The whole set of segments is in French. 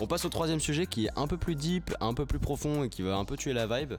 On passe au troisième sujet qui est un peu plus deep, un peu plus profond et qui va un peu tuer la vibe.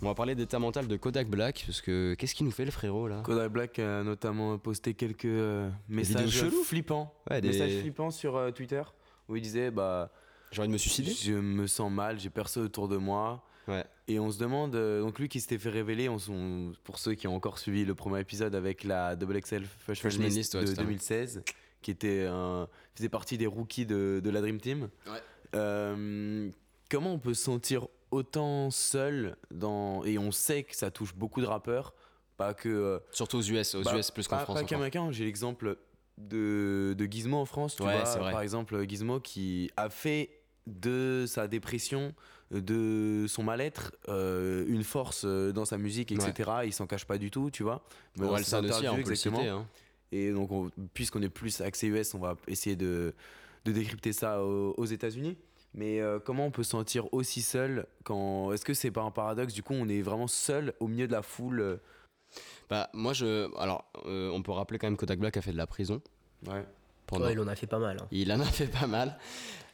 On va parler d'état mental de Kodak Black, parce que qu'est-ce qu'il nous fait le frérot là? Kodak Black a notamment posté quelques euh, messages flippants. Ouais, des- Messages flippants sur euh, Twitter où il disait bah J'ai envie de me suicider? je me sens mal, j'ai personne autour de moi. Ouais. Et on se demande, euh, donc lui qui s'était fait révéler, on, on- pour ceux qui ont encore suivi le premier épisode avec la Double XL Freshman Freshman List ouais, de totalement. 2016, qui était un- faisait partie des rookies de, de la Dream Team. Ouais. Euh, comment on peut se sentir autant seul dans et on sait que ça touche beaucoup de rappeurs, pas que euh, Surtout aux US, aux bah, US plus qu'en France. Pas qu'américain, j'ai l'exemple de, de Gizmo en France, tu Ouais, vois. vrai. Par exemple, Gizmo qui a fait de sa dépression, de son mal-être, euh, une force dans sa musique, etc. Il s'en cache pas du tout, tu vois. Mais aussi, on peut le citer. hein. Et donc, on- puisqu'on est plus axé US, on va essayer de, de décrypter ça aux, aux États-Unis. Mais euh, comment on peut se sentir aussi seul quand. Est-ce que c'est pas un paradoxe Du coup, on est vraiment seul au milieu de la foule euh, Bah, moi, je. Alors, euh, on peut rappeler quand même que Kodak Black a fait de la prison. Ouais. Pendant... Ouais, il en a fait pas mal. hein. Il en a fait pas mal.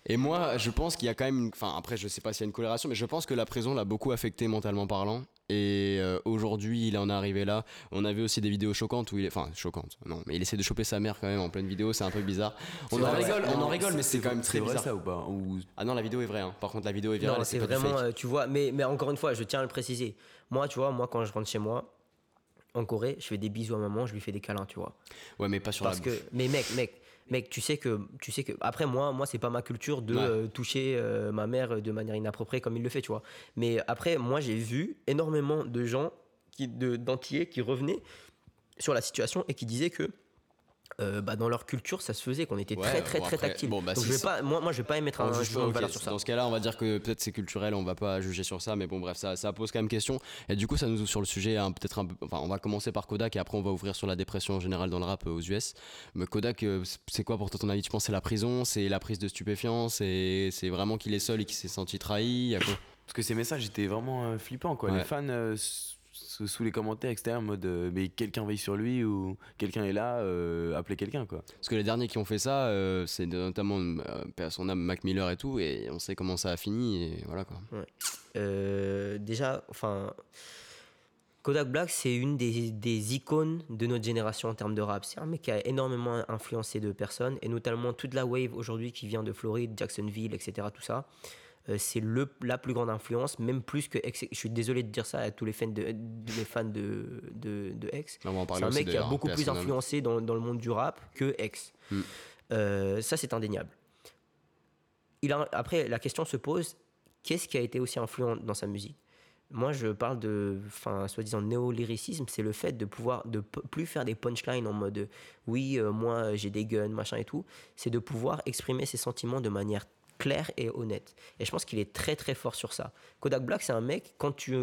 Et moi, je pense qu'il y a quand même. une- Enfin, après, je sais pas s'il y a une corrélation, mais je pense que la prison l'a beaucoup affecté mentalement parlant. Et euh, aujourd'hui, il en est arrivé là. On a vu aussi des vidéos choquantes où il est. Enfin, choquantes, non, mais il essaie de choper sa mère quand même en pleine vidéo, c'est un peu bizarre. On en rigole, on en rigole, mais c'est quand même très bizarre. ça ou pas Ah non, la vidéo est vraie, hein. par contre, la vidéo est virale. C'est vraiment, euh, tu vois, mais, mais encore une fois, je tiens à le préciser. Moi, tu vois, moi, quand je rentre chez moi, en Corée, je fais des bisous à maman, je lui fais des câlins, tu vois. Ouais, mais pas sur Parce la que, bouche. mais mec, mec, mec, tu sais que, tu sais que, après moi, moi, c'est pas ma culture de Ouais. euh, toucher euh, ma mère de manière inappropriée comme il le fait, tu vois. Mais après, moi, j'ai vu énormément de gens qui, de d'antillais qui revenaient sur la situation et qui disaient que euh, bah, dans leur culture, ça se faisait, qu'on était Ouais, très, très, bon, très après, tactile. bon, bah, Donc, si je vais pas, moi, moi, je vais pas émettre un jugement pas, de valeur sur ça. Dans ce cas-là, on va dire que peut-être c'est culturel, on va pas juger sur ça, mais bon, bref, ça, ça pose quand même question. Et du coup, ça nous ouvre sur le sujet, hein, peut-être un peu. Enfin, on va commencer par Kodak et après, on va ouvrir sur la dépression en général dans le rap euh, aux US. Mais Kodak, euh, c'est quoi pour toi ton avis? Tu penses que c'est la prison, c'est la prise de stupéfiants, c'est c'est vraiment qu'il est seul et qu'il s'est senti trahi? Il y a quoi? Parce que ces messages étaient vraiment euh, flippants, quoi. Ouais. Les fans, sous les commentaires externes, en mode euh, mais quelqu'un veille sur lui ou quelqu'un est là, euh, appelez quelqu'un, quoi. Parce que les derniers qui ont fait ça, euh, c'est notamment euh, à son âme, Mac Miller et tout, et on sait comment ça a fini, et voilà quoi. Euh, déjà, enfin, Kodak Black, c'est une des, des icônes de notre génération en termes de rap. C'est un mec qui a énormément influencé de personnes, et notamment toute la wave aujourd'hui qui vient de Floride, Jacksonville, etc. Tout ça. Euh, c'est le, la plus grande influence, même plus que X. Je suis désolé de dire ça à tous les fans de, de- les fans de, de, de X. C'est un mec qui a beaucoup plus influencé dans, dans le monde du rap que X. Hmm. Euh, ça, c'est indéniable. Il a, après, la question se pose qu'est-ce qui a été aussi influent dans sa musique? Moi, je parle de, enfin, soi-disant néo-lyricisme, c'est le fait de pouvoir, de plus faire des punchlines en mode oui, euh, moi j'ai des guns, machin et tout. C'est de pouvoir exprimer ses sentiments de manière claire et honnête. Et je pense qu'il est très très fort sur ça. Kodak Black, c'est un mec, quand tu,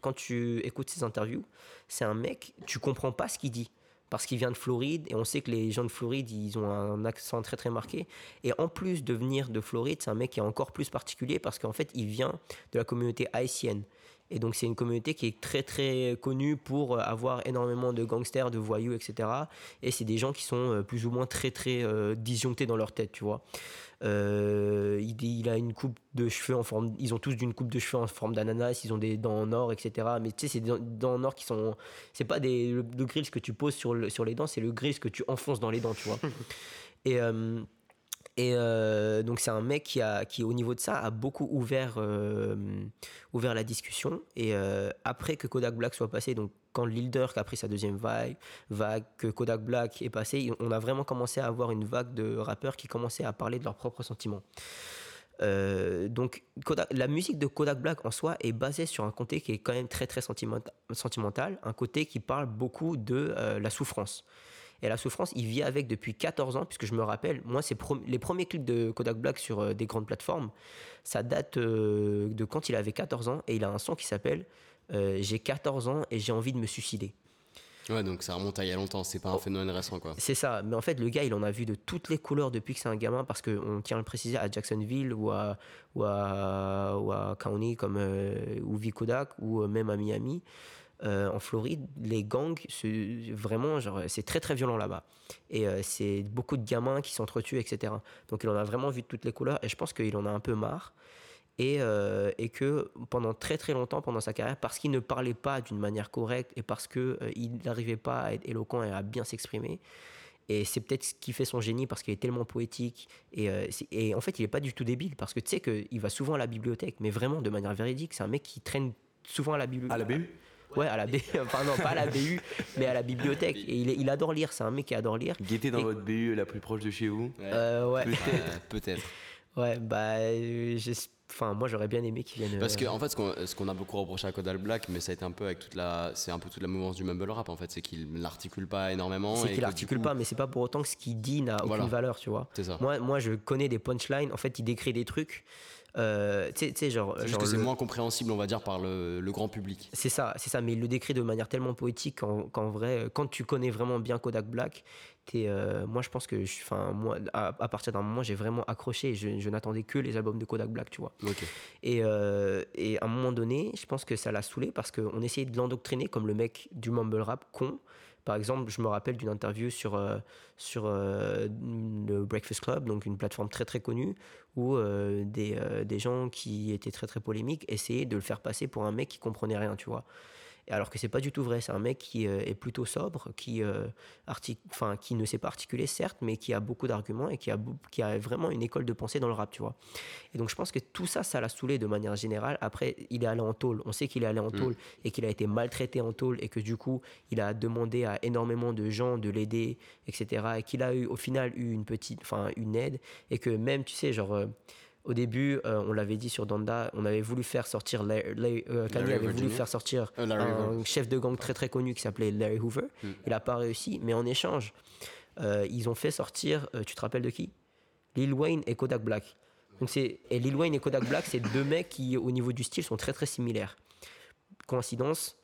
quand tu écoutes ses interviews, c'est un mec, tu comprends pas ce qu'il dit. Parce qu'il vient de Floride et on sait que les gens de Floride, ils ont un accent très très marqué. Et en plus de venir de Floride, c'est un mec qui est encore plus particulier parce qu'en fait, il vient de la communauté haïtienne. Et donc, c'est une communauté qui est très très connue pour euh, avoir énormément de gangsters, de voyous, etc. Et c'est des gens qui sont euh, plus ou moins très très euh, disjonctés dans leur tête, tu vois. Euh, il, il a une coupe de cheveux en forme. Ils ont tous d'une coupe de cheveux en forme d'ananas. Ils ont des dents en or, etc. Mais tu sais, c'est des dents en or qui sont. C'est pas des, le, le grill que tu poses sur, le- sur les dents, c'est le grill que tu enfonces dans les dents, tu vois. Et. euh, et euh, donc c'est un mec qui, au niveau de ça a beaucoup ouvert, euh, la discussion. Et euh, après que Kodak Black soit passé, donc quand Lil Durk a pris sa deuxième vague, que Kodak Black est passé, on a vraiment commencé à avoir une vague de rappeurs qui commençaient à parler de leurs propres sentiments. Donc la musique de Kodak Black en soi est basée sur un côté qui est quand même très très sentimenta- sentimental, un côté qui parle beaucoup de la souffrance. Et la souffrance, il vit avec depuis 14 ans, puisque je me rappelle, moi, c'est les premiers clips de Kodak Black sur euh, des grandes plateformes, ça date euh, de quand il avait 14 ans, et il a un son qui s'appelle euh, J'ai 14 ans et j'ai envie de me suicider. Ouais, donc ça remonte à il y a longtemps, c'est pas un phénomène récent quoi. C'est ça, mais en fait, le gars, il en a vu de toutes les couleurs depuis que c'est un gamin, parce qu'on tient à le préciser à Jacksonville ou à, ou à, ou à County, comme, euh, ou Vic Kodak, ou même à Miami. Euh, en Floride, les gangs, vraiment, genre, c'est très très violent là-bas. Et euh, c'est beaucoup de gamins qui s'entretuent, etc. Donc il en a vraiment vu de toutes les couleurs et je pense qu'il en a un peu marre. Et, euh, et que pendant très très longtemps, pendant sa carrière, parce qu'il ne parlait pas d'une manière correcte et parce qu'il il n'arrivait pas à être éloquent et à bien s'exprimer, et c'est peut-être ce qui fait son génie parce qu'il est tellement poétique. Et, euh, et en fait, il n'est pas du tout débile parce que tu sais qu'il va souvent à la bibliothèque, mais vraiment de manière véridique. C'est un mec qui traîne souvent à la bibliothèque. À la BU Ouais, à la BU. Enfin, non, pas à la BU, mais à la bibliothèque. Et il, est- il adore lire. C'est un mec qui adore lire. Guettez dans Et- votre BU la plus proche de chez vous. Euh, ouais. Peut-être. Ouais, bah. euh, Enfin, moi, j'aurais bien aimé qu'il vienne. Parce que euh, en fait, ce qu'on ce qu'on a beaucoup reproché à Kodal Black, mais ça a été un peu avec toute la, c'est un peu toute la mouvance du mumble rap en fait, c'est qu'il l'articule pas énormément. c'est qu'il du articule coup- pas, mais c'est pas pour autant que ce qu'il dit n'a aucune Voilà. valeur, tu vois. C'est ça. Moi, moi, je connais des punchlines. En fait, il décrit des trucs. Euh, tu sais- genre. C'est juste genre que c'est le- moins compréhensible, on va dire, par le, le grand public. C'est ça, c'est ça, mais il le décrit de manière tellement poétique qu'en vrai, euh, quand tu connais vraiment bien Kodak Black, t'es, euh, moi je pense que, enfin moi, à, à partir d'un moment, j'ai vraiment accroché. et Je, je n'attendais que les albums de Kodak Black, tu vois. Et, euh, et à un moment donné, je pense que ça l'a saoulé parce qu'on essayait de l'endoctriner comme le mec du mumble rap con. Par exemple, je me rappelle d'une interview sur, euh, sur euh, le Breakfast Club, donc une plateforme très très connue, où euh, des, des gens qui étaient très très polémiques essayaient de le faire passer pour un mec qui comprenait rien, tu vois. Alors que c'est pas du tout vrai, c'est un mec qui euh, est plutôt sobre, qui, euh, artic- enfin, qui ne sait pas articuler certes, mais qui a beaucoup d'arguments et qui a, qui a vraiment une école de pensée dans le rap, tu vois. Et donc je pense que tout ça, ça l'a saoulé de manière générale. Après, il est allé en tôle. On sait qu'il est allé en tôle et qu'il a été maltraité en tôle et que du coup, il a demandé à énormément de gens de l'aider, etc. Et qu'il a eu, au final, eu une petite, enfin, une aide. Et que même, tu sais, genre. Au début, euh, on l'avait dit sur Donda, on avait voulu faire sortir Larry, Larry- euh, Kanye Larry avait voulu faire sortir Euh, un chef de gang très très connu qui s'appelait Larry Hoover. Mm. Il n'a pas réussi, mais en échange, ils ont fait sortir, tu te rappelles de qui? Lil Wayne et Kodak Black. Donc c'est et Lil Wayne et Kodak Black, c'est deux mecs qui, au niveau du style, sont très très similaires. Coïncidence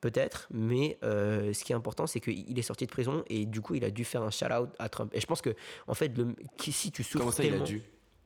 Peut-être, mais euh, ce qui est important, c'est qu'il est sorti de prison et du coup, il a dû faire un shout-out à Trump. Et je pense que, en fait, le, si tu souffres Comment ça, il a tellement- dû?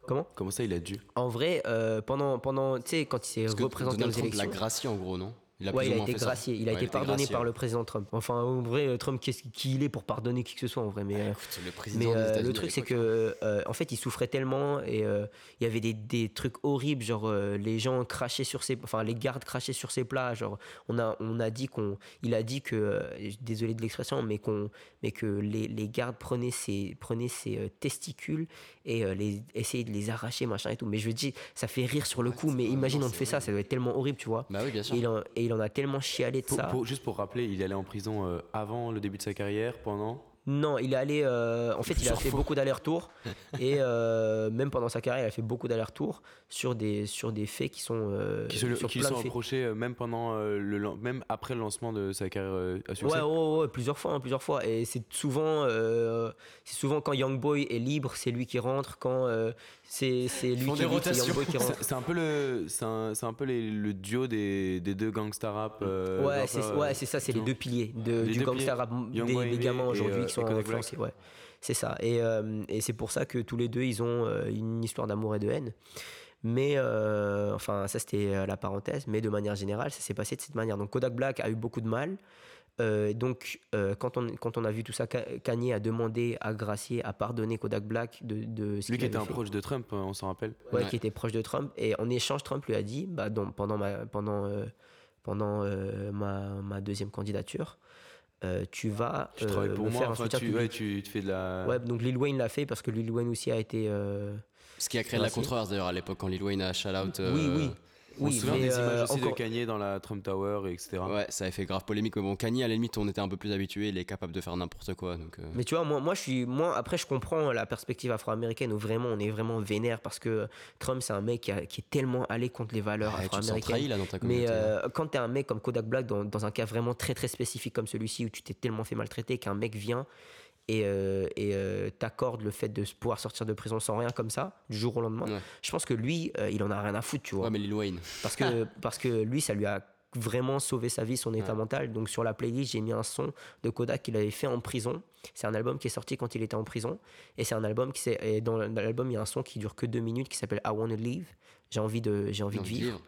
Comment Comment ça, il a dû? En vrai, euh, pendant, pendant tu sais, quand il s'est Parce que représenté aux Donald Trump l'a élections, gracié en gros, non? Il a Ouais, il a été ça. gracié. Il a Ouais, été pardonné gracié, par le président Trump. Enfin, en vrai, euh, Trump, qu'est-ce qui il est pour pardonner qui que ce soit, en vrai. Mais, euh, Écoute, le président mais des euh, le à truc, c'est que, euh, en fait, il souffrait tellement et euh, il y avait des, des trucs horribles, genre euh, les gens crachaient sur ses, enfin les gardes crachaient sur ses plats. Genre, on a, on a dit qu'on, il a dit que, euh, désolé de l'expression, mais qu'on, mais que les, les gardes prenaient ses, prenaient ses euh, testicules et euh, les essayaient de les arracher, machin et tout. Mais je veux dire, ça fait rire sur le coup. Mais imagine, on te fait ça, ça doit être tellement horrible, tu vois. Bah oui, bien sûr. Et et il en a tellement chialé de Pour- ça. pour- Juste pour rappeler, il allait en prison euh, avant le début de sa carrière, pendant. Non, il est allé. euh, en fait, il a fait beaucoup d'allers-retours. et euh, même pendant sa carrière, il a fait beaucoup d'allers-retours sur des, sur des faits qui sont. euh, Qui se sur qui plein sont approchés euh, même pendant euh, le même après le lancement de sa carrière euh, à succès. Ouais, ouais, ouais, plusieurs fois, hein, plusieurs fois. Et c'est souvent, euh, c'est souvent quand Young Boy est libre, c'est lui qui rentre. Quand euh, c'est lui qui libre, Young. Boy qui rentre. C'est un peu le un, un peu les- le duo des, des deux gangsta rap. euh, ouais, c'est ça, ouais, euh, c'est ça, c'est les deux piliers de, Les du piliers. rap des, des gamins aujourd'hui Kodak Black. Ouais, c'est ça. Et, euh, et c'est pour ça que tous les deux, ils ont euh, une histoire d'amour et de haine. Mais euh, enfin, ça c'était la parenthèse. Mais de manière générale, ça s'est passé de cette manière. Donc Kodak Black a eu beaucoup de mal. Euh, donc, euh, quand, on, quand on a vu tout ça, Ka- Kanye a demandé à gracier, à pardonner Kodak Black de, de ce Lui qu'il qui était un fait. proche de Trump, euh, on s'en rappelle. Ouais, Ouais. qui était proche de Trump. Et en échange, Trump lui a dit, bah, donc, pendant, ma, pendant, euh, pendant euh, ma, ma deuxième candidature, euh, tu vas Tu euh, travailles pour me moi, faire un enfin, soutien tu, public. ouais, tu, tu fais de la. Ouais, donc Lil Wayne l'a fait parce que Lil Wayne aussi a été. euh, Ce qui a créé de la controverse d'ailleurs à l'époque quand Lil Wayne a shout out. Oui, oui. On oui, se souvient mais, des euh, images aussi encore- de Kanye dans la Trump Tower, et etc. Ouais, ça avait fait grave polémique. Mais bon, Kanye, à la limite, on était un peu plus habitué. Il est capable de faire n'importe quoi. Donc, euh, Mais tu vois, moi, moi, je suis, moi, après, je comprends la perspective afro-américaine où vraiment on est vraiment vénère parce que Trump, c'est un mec qui, a- qui est tellement allé contre les valeurs ouais, tu te sens afro-américaines. trahi là dans ta communauté. Mais euh, quand t'es un mec comme Kodak Black, dans, dans un cas vraiment très très spécifique comme celui-ci, où tu t'es tellement fait maltraiter qu'un mec vient et, euh, et euh, t'accorde le fait de pouvoir sortir de prison sans rien comme ça, du jour au lendemain, Ouais. je pense que lui, euh, il en a rien à foutre, tu vois. Ouais, mais Lil Wayne. Parce, que, parce que lui, ça lui a vraiment sauvé sa vie, son état Ouais. mental. Donc sur la playlist, j'ai mis un son de Kodak qu'il avait fait en prison. C'est un album qui est sorti quand il était en prison. Et c'est un album qui s'est... et dans l'album, il y a un son qui dure que deux minutes qui s'appelle I Wanna Leave. J'ai envie de, j'ai envie de J'ai envie de vivre. vivre.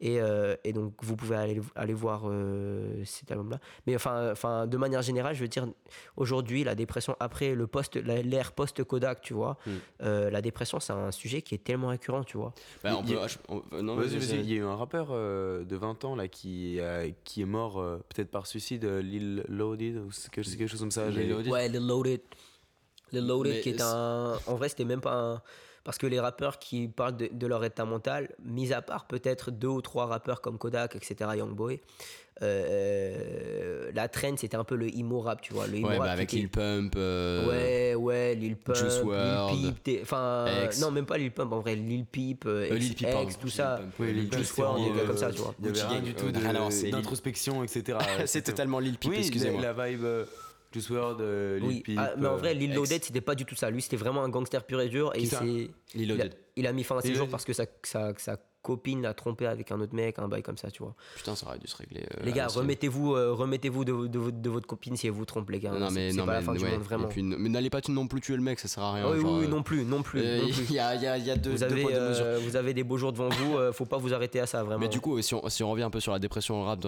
Et, euh, et donc, vous pouvez aller, aller voir euh, cet album-là. Mais enfin, enfin, de manière générale, je veux dire, aujourd'hui, la dépression, après le post, l'ère post-Kodak, tu vois, Mm. euh, la dépression, c'est un sujet qui est tellement récurrent, tu vois. Bah, on Il peut- on- non, Vas-y, vas-y. Il y a eu un rappeur euh, de 20 ans là qui, qui est mort euh, peut-être par suicide, euh, Lil Loaded ou c'est quelque, quelque chose comme ça. Lil Loaded. Ouais, le Loaded. Le Loaded Mais qui est un. En vrai, c'était même pas un. Parce que les rappeurs qui parlent de, de leur état mental, mis à part peut-être deux ou trois rappeurs comme Kodak, etc., Youngboy, euh, la trend c'était un peu le emo rap, tu vois. Le emo Ouais, rap bah, avec était- Lil Pump. euh, Ouais, ouais, Lil Pump, Juice Lil Peep, enfin, X. non, même pas Lil Pump, en vrai, Lil Peep, euh, Euh, Lil Peep. X, tout Lil ça. Pump, Ouais, euh, Lil Juice WRLD, des gars comme euh, ça, tu vois. Il y avait rien du tout euh, d'introspection, etc. C'est totalement Lil Peep, excusez-moi. la, la vibe euh, Juice WRLD, euh, Lil Oui, Peep. ah, mais en euh, vrai, Lil X. Loaded, c'était pas du tout ça. Lui, c'était vraiment un gangster pur et dur. Et Qui il ça Lil a, Loaded. il a mis fin à ses Lil jours parce que sa copine l'a trompé avec un autre mec, un bail comme ça, tu vois. Putain, ça aurait dû se régler. euh, les gars, remettez-vous euh, remettez-vous de, de, votre- de votre copine si elle vous trompe, les gars. Non, mais, non, pas mais, la fin du ouais. monde, vraiment. Puis, mais n'allez pas non plus tuer le mec, ça sert à rien. Oui, genre, oui, oui, euh, non plus, non plus. Il y a, y a- y a deux, Vous avez, vous avez des beaux jours devant vous, faut pas vous arrêter à ça, vraiment. Mais du coup, si on, si on revient un peu sur la dépression en rap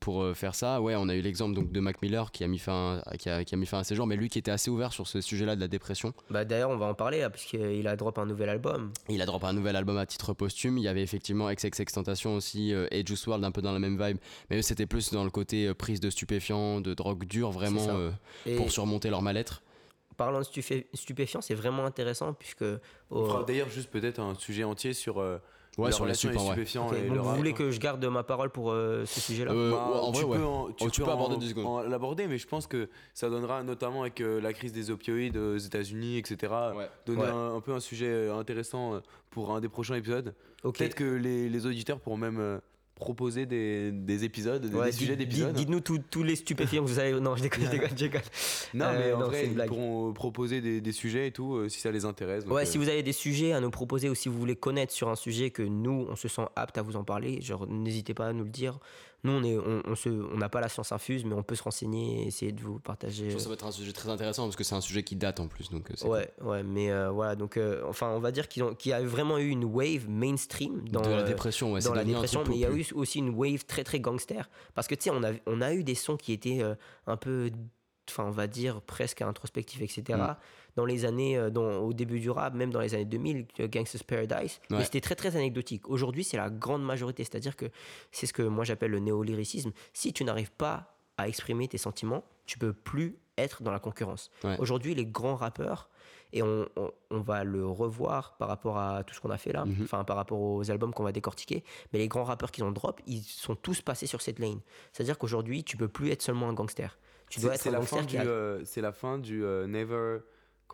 pour faire ça, ouais, on a eu l'exemple donc de Mac Miller qui a mis fin, qui a, qui a mis fin à ses jours, mais lui qui était assez ouvert sur ce sujet-là de la dépression. Bah, D'ailleurs, on va en parler, là, puisqu'il a drop un nouvel album. Il a droppé un nouvel album à titre posthume. Il y avait effectivement XXX Tentation aussi euh, et Juice WRLD un peu dans la même vibe, mais eux c'était plus dans le côté euh, prise de stupéfiants, de drogue dure, vraiment euh, pour surmonter leur mal-être. parlant de stupé- stupéfiants, c'est vraiment intéressant, puisque. On oh, fera d'ailleurs juste peut-être un sujet entier sur, euh, Ouais, sur les stupéfiants. vous voulez que je garde ma parole pour euh, ce sujet-là Euh, Bah, en tu vrai, peux, ouais. en- tu Oh, tu peux peux aborder en- deux secondes. en l'aborder, mais je pense que ça donnera notamment avec euh, la crise des opioïdes aux États-Unis, etc. Ouais. Donner Ouais. un, un peu un sujet euh, intéressant euh, pour un des prochains épisodes. Peut-être que les, les auditeurs pourront même euh, proposer des, des épisodes, des, Ouais, des sujets d'épisodes. dites- Dites-nous tous- les stupéfiants que vous avez. Non, je déconne, je déconne, je déconne. Non, Euh, mais en non, vrai, ils pourront proposer des, des sujets et tout euh, si ça les intéresse. donc, Ouais, euh, si vous avez des sujets à nous proposer ou si vous voulez connaître sur un sujet que nous, on se sent apte à vous en parler, genre n'hésitez pas à nous le dire. Nous, on est, on, on se, on n'a pas la science infuse, mais on peut se renseigner et essayer de vous partager. Je pense que ça va être un sujet très intéressant parce que c'est un sujet qui date en plus. Donc, euh, Ouais, ouais, mais euh, voilà, donc euh, enfin, on va dire qu'ils ont- qu'il y a vraiment eu une wave mainstream dans, de la euh, dépression, ouais, c'est dans la dépression, mais il y a eu aussi une wave très très gangster. Parce que tu sais, on a, on a eu des sons qui étaient euh, un peu, enfin, on va dire presque introspectifs, etc. Dans les années, euh, dans, au début du rap, même dans les années 2000, euh, Gangsta's Paradise. Mais c'était très très anecdotique. Aujourd'hui, c'est la grande majorité. C'est-à-dire que c'est ce que moi j'appelle le néolyricisme. Si tu n'arrives pas à exprimer tes sentiments, tu peux plus être dans la concurrence. Ouais. Aujourd'hui, les grands rappeurs, et on, on- on va le revoir par rapport à tout ce qu'on a fait là, Mhm. enfin par rapport aux albums qu'on va décortiquer, mais les grands rappeurs qui ont drop, ils sont tous passés sur cette lane. C'est-à-dire qu'aujourd'hui, tu peux plus être seulement un gangster. Tu dois c'est être un la, gangster fin qui du, a... euh, c'est la fin du euh, Never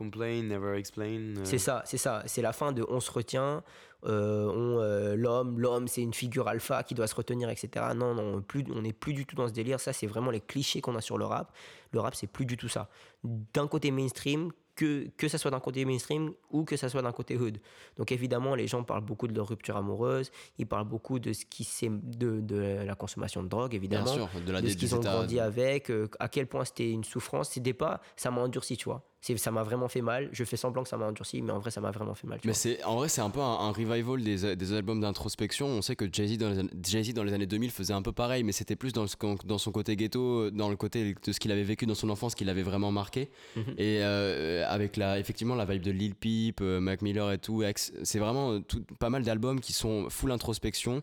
Complain, Never Explain. euh, C'est ça, c'est ça. C'est la fin de on se retient, euh, on, euh, l'homme, l'homme c'est une figure alpha qui doit se retenir, etc. Non, non, plus, on n'est plus du tout dans ce délire. Ça, c'est vraiment les clichés qu'on a sur le rap. Le rap, c'est plus du tout ça. D'un côté mainstream, que, que ça soit d'un côté mainstream ou que ça soit d'un côté hood. Donc évidemment, les gens parlent beaucoup de leur rupture amoureuse, ils parlent beaucoup de ce qui c'est de, de la consommation de drogue, Bien évidemment. sûr, de la de ce qu'ils ont grandi avec, euh, à quel point c'était une souffrance. C'était pas, ça m'a endurci, tu vois. Ça m'a vraiment fait mal. Je fais semblant que ça m'a endurci, mais en vrai, ça m'a vraiment fait mal. Mais c'est en vrai c'est un peu un, un revival des, des albums d'introspection. On sait que Jay-Z dans, les Jay-Z dans les années 2000 faisait un peu pareil, mais c'était plus dans, le- dans son côté ghetto, dans le côté de ce qu'il avait vécu dans son enfance qui l'avait vraiment marqué. Mhm. Et euh, avec la, effectivement la vibe de Lil Peep, euh, Mac Miller et tout, c'est vraiment tout- pas mal d'albums qui sont full introspection.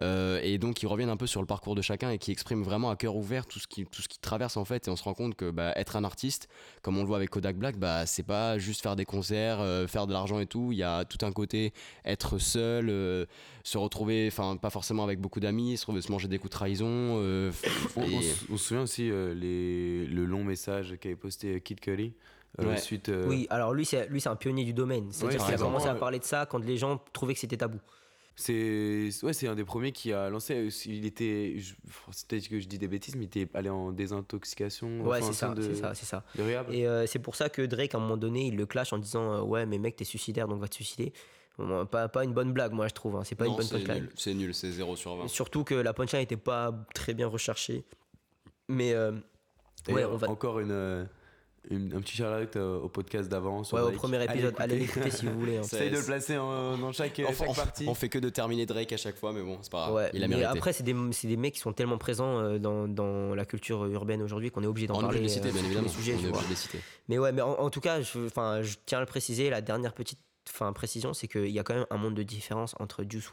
Euh, et donc qui reviennent un peu sur le parcours de chacun et qui expriment vraiment à cœur ouvert tout ce qui tout ce qui traverse en fait et on se rend compte que bah, être un artiste comme on le voit avec Kodak Black bah c'est pas juste faire des concerts euh, faire de l'argent et tout il y a tout un côté être seul euh, se retrouver enfin pas forcément avec beaucoup d'amis se, retrouver- se manger des coups de trahison euh, On, on et- on se souvient aussi euh, les, le long message qu'avait posté Kid Cudi Ouais. suite. euh, Oui, alors lui, c'est, lui, c'est un pionnier du domaine. C'est-à-dire Ouais, qu'il a commencé à parler de ça quand les gens trouvaient que c'était tabou. C'est ouais, c'est un des premiers qui a lancé. Il était, peut-être que je dis des bêtises, mais il était allé en désintoxication. Ouais, enfin, c'est ça, c'est ça, c'est. Et euh, c'est pour ça que Drake, à un moment donné, il le clash en disant euh, Ouais, mais mec, t'es suicidaire, donc va te suicider. Bon, pas, pas une bonne blague, moi, je trouve. hein. C'est pas une bonne punchline. nul c'est nul c'est 0 sur 20 Surtout que la punchline n'était pas très bien recherchée. Mais euh, ouais, on va. Encore une, euh, une- un petit shout-out euh, au podcast d'avant. Ouais, au premier épisode, allez l'écouter. si vous voulez. hein. Essaye de le placer en- dans chaque, On, chaque on- partie. on fait que de terminer Drake à chaque fois, mais bon, c'est pas grave. Ouais, il a mais mérité. après, c'est des, c'est des mecs qui sont tellement présents euh, dans, dans la culture urbaine aujourd'hui qu'on est obligé d'en on est obligé parler. de les citer, euh, bien sur tous évidemment. les sujets, on est obligé de les citer. Mais ouais, mais en, en tout cas, je, enfin, je tiens à le préciser, la dernière petite enfin, précision, c'est qu'il y a quand même un monde de différence entre Juice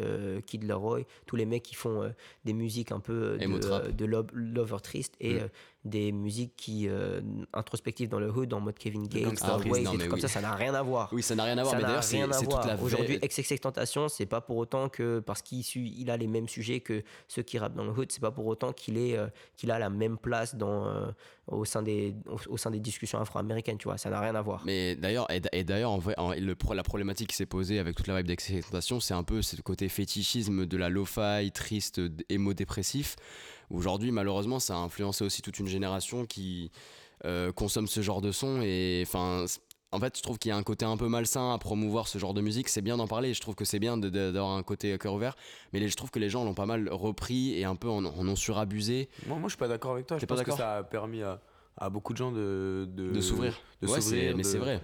euh, Kid Laroi, tous les mecs qui font euh, des musiques un peu euh, de, euh, lob- lover triste et Mm. Des musiques qui euh, introspectives dans le hood en mode Kevin Gates, Ah non, des mais trucs comme oui. ça, ça n'a rien à voir. Oui, ça n'a rien à voir, Ça mais d'ailleurs, c'est c'est toute la Aujourd'hui, XXX Tentation, c'est pas pour autant que parce qu'il il a les mêmes sujets que ceux qui rappent dans le hood, c'est pas pour autant qu'il est euh, qu'il a la même place dans euh, au sein des au, au sein des discussions afro-américaines, tu vois, ça n'a rien à voir. Mais d'ailleurs, et, et d'ailleurs, en vrai, en- le la problématique qui s'est posée avec toute la vibe d'excitation, c'est un peu ce côté fétichisme de la lo-fi, triste, d- émo-dépressif. Aujourd'hui, malheureusement, ça a influencé aussi toute une génération qui euh, consomme ce genre de son. Et enfin, en fait, je trouve qu'il y a un côté un peu malsain à promouvoir ce genre de musique. C'est bien d'en parler. Je trouve que c'est bien d'avoir un côté cœur ouvert. Mais je trouve que les gens l'ont pas mal repris et un peu en, en ont surabusé Moi, moi, je suis pas d'accord avec toi. Je pas pense que d'accord ça a permis à, à beaucoup de gens de, de, de s'ouvrir. de Ouais, mais de- c'est vrai.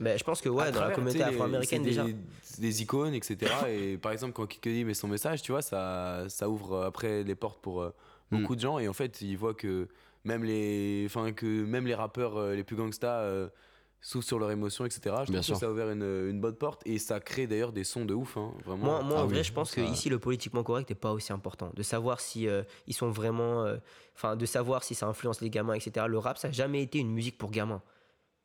Mais je pense que ouais, à dans la communauté afro-américaine déjà. Des, des icônes, etc. et par exemple, quand Kid Cudi met son message, tu vois, ça, ça ouvre euh, après les portes pour euh, beaucoup Mm. de gens. Et en fait, ils voient que même les, enfin, que même les rappeurs euh, les plus gangsta euh, s'ouvrent sur leurs émotions, etc. Je Bien sûr. que ça a ouvert une, une bonne porte et ça crée d'ailleurs des sons de ouf. hein, vraiment. Moi, moi Ah en oui, vrai, je pense ça- que ici le politiquement correct n'est pas aussi important. De savoir si euh, ils sont vraiment, euh, enfin, de savoir si ça influence les gamins, etc. Le rap, ça n'a jamais été une musique pour gamins.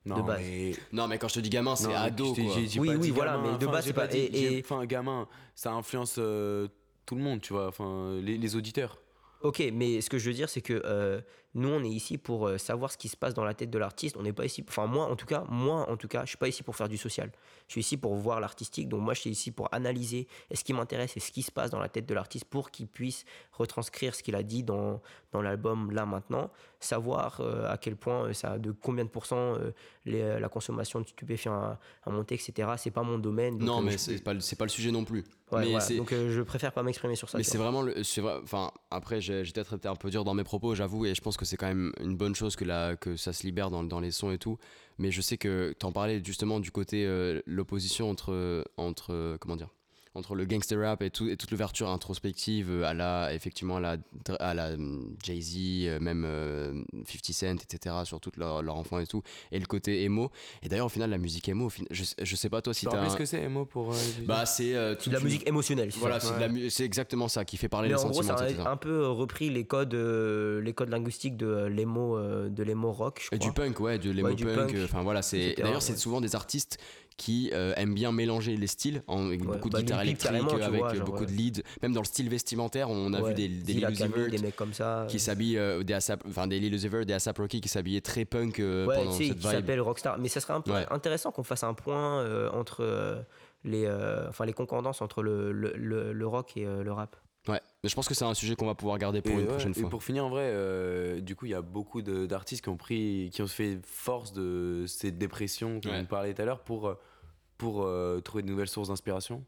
non, de base. mais Non, mais quand je te dis gamin, c'est ado, Oui, oui, voilà, gamin, mais de enfin, base, c'est pas- dit- et- Enfin, gamin, ça influence euh, tout le monde, tu vois, enfin, les, les auditeurs. Ok, mais ce que je veux dire, c'est que euh, nous, on est ici pour euh, savoir ce qui se passe dans la tête de l'artiste. On n'est pas ici, enfin moi, en tout cas, moi, en tout cas, je suis pas ici pour faire du social. Je suis ici pour voir l'artistique. Donc moi, je suis ici pour analyser et ce qui m'intéresse, c'est ce qui se passe dans la tête de l'artiste pour qu'il puisse retranscrire ce qu'il a dit dans, dans l'album là maintenant. Savoir euh, à quel point euh, ça, de combien de pourcents euh, les, la consommation de stupéfiants a, a monté, etc. C'est pas mon domaine. Non, mais c'est pas, le- c'est pas le sujet non plus. Ouais, mais voilà. donc euh, je préfère pas m'exprimer sur ça. Mais c'est vraiment, le- c'est vrai. Enfin, après, j'ai peut-être été un peu dur dans mes propos, j'avoue, et je pense que c'est quand même une bonne chose que, la, que ça se libère dans, les sons et tout. Mais je sais que t'en parlais justement du côté euh, l'opposition entre entre euh, comment dire entre le gangster rap et, tout, et toute l'ouverture introspective euh, à la effectivement à la à la Jay Z même euh, 50 Cent etc sur toute leur, leur enfant et tout et le côté emo et d'ailleurs au final la musique emo je, je sais pas toi si t'as un- ce que c'est, Emo, pour. euh, bah c'est euh, de la musique émotionnelle. voilà ça. c'est exactement ça qui fait parler Mais les en gros, sentiments ça etc. a un peu repris les codes, euh, les codes linguistiques de euh, l'emo, euh, de l'emo rock, je Et crois. du punk, ouais, de l'emo Ouais, punk. euh, Enfin voilà, c'est. D'ailleurs, c'est ouais. souvent des artistes qui euh, aiment bien mélanger les styles, en, avec Ouais, beaucoup de bah, guitare Lil Peep, électrique, avec vois, genre, beaucoup ouais. de leads. Même dans le style vestimentaire, on a Ouais. vu des, des Lil Uzi Vert des mecs comme ça. qui s'habillent, euh, des ASAP, enfin des Lil Uzi Vert, des ASAP Rocky qui s'habillaient très punk euh, pendant cette qui vibe. s'appelle Rockstar. Mais ça serait un peu Ouais. intéressant qu'on fasse un point euh, entre euh, les, enfin, les concordances entre le, le, le, le rock et le rap. Mais je pense que c'est un sujet qu'on va pouvoir garder pour Et une ouais, prochaine et fois. pour finir, en vrai, euh, du coup, il y a beaucoup d'artistes qui ont pris, qui ont fait force de cette dépression dont Ouais. on parlait tout à l'heure pour, pour euh, trouver de nouvelles sources d'inspiration.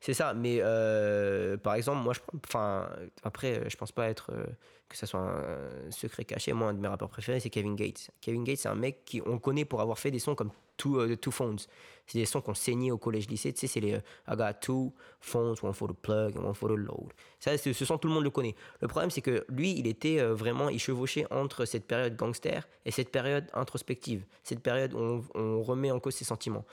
C'est ça, mais euh, par exemple, moi, je, enfin, après, je pense pas être euh, que ça soit un secret caché. Moi, un de mes rappeurs préférés, c'est Kevin Gates. Kevin Gates, c'est un mec qui on connaît pour avoir fait des sons comme Two, euh, two Phones. C'est des sons qu'on saignait au collège-lycée. Tu sais, c'est les euh, I got two phones, one for the plug and one for the load. Ça, c'est- ce son, tout le monde le connaît. Le problème, c'est que lui, il était euh, vraiment, il chevauchait entre cette période gangster et cette période introspective. Cette période où on, remet en cause ses sentiments.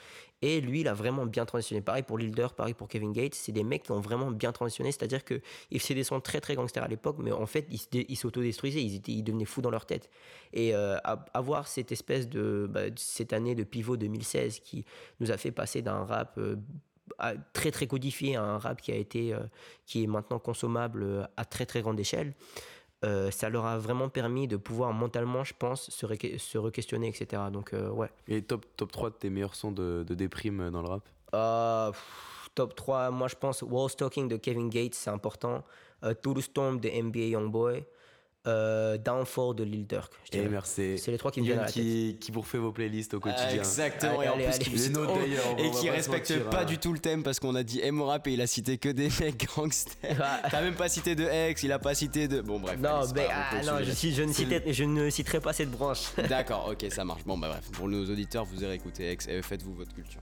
Et lui, il a vraiment bien transitionné. Pareil pour Lil Durk, pareil pour Kevin Gates. C'est des mecs qui ont vraiment bien transitionné. C'est-à-dire qu'ils faisaient des sons très, très gangsters à l'époque, mais en fait, ils ils s'autodestruisaient. Ils, étaient- ils devenaient fous dans leur tête. Et euh, avoir cette espèce de. bah, cette année de pivot 2016 qui nous a fait passer d'un rap. euh, très très codifié à un rap qui a été euh, qui est maintenant consommable euh, à très très grande échelle euh, ça leur a vraiment permis de pouvoir mentalement je pense se, re- se re-questionner etc donc euh, ouais Et top, top 3 de tes meilleurs sons de, de déprime dans le rap? Euh, pff, top 3, moi je pense Wall Stalking de Kevin Gates, c'est important. Euh, To the Storm de NBA Youngboy. Euh, Downfall de Lil Durk. merci. C'est les trois qui me viennent à la tête. qui, qui vous refait vos playlists au quotidien. Exactement, et en Allez, plus allez, qui oh, et se respecte mentir, pas hein. du tout le thème parce qu'on a dit emo rap et il a cité que des mecs gangsters. Ah. T'as même pas cité de ex, il a pas cité de. Bon, bref. Non, mais ah, non, je, sujet. suis- je ne citerai, je ne citerai pas cette branche. D'accord, ok, ça marche. Bon, bah bref, pour nos auditeurs, vous irez écouter ex et faites-vous votre culture.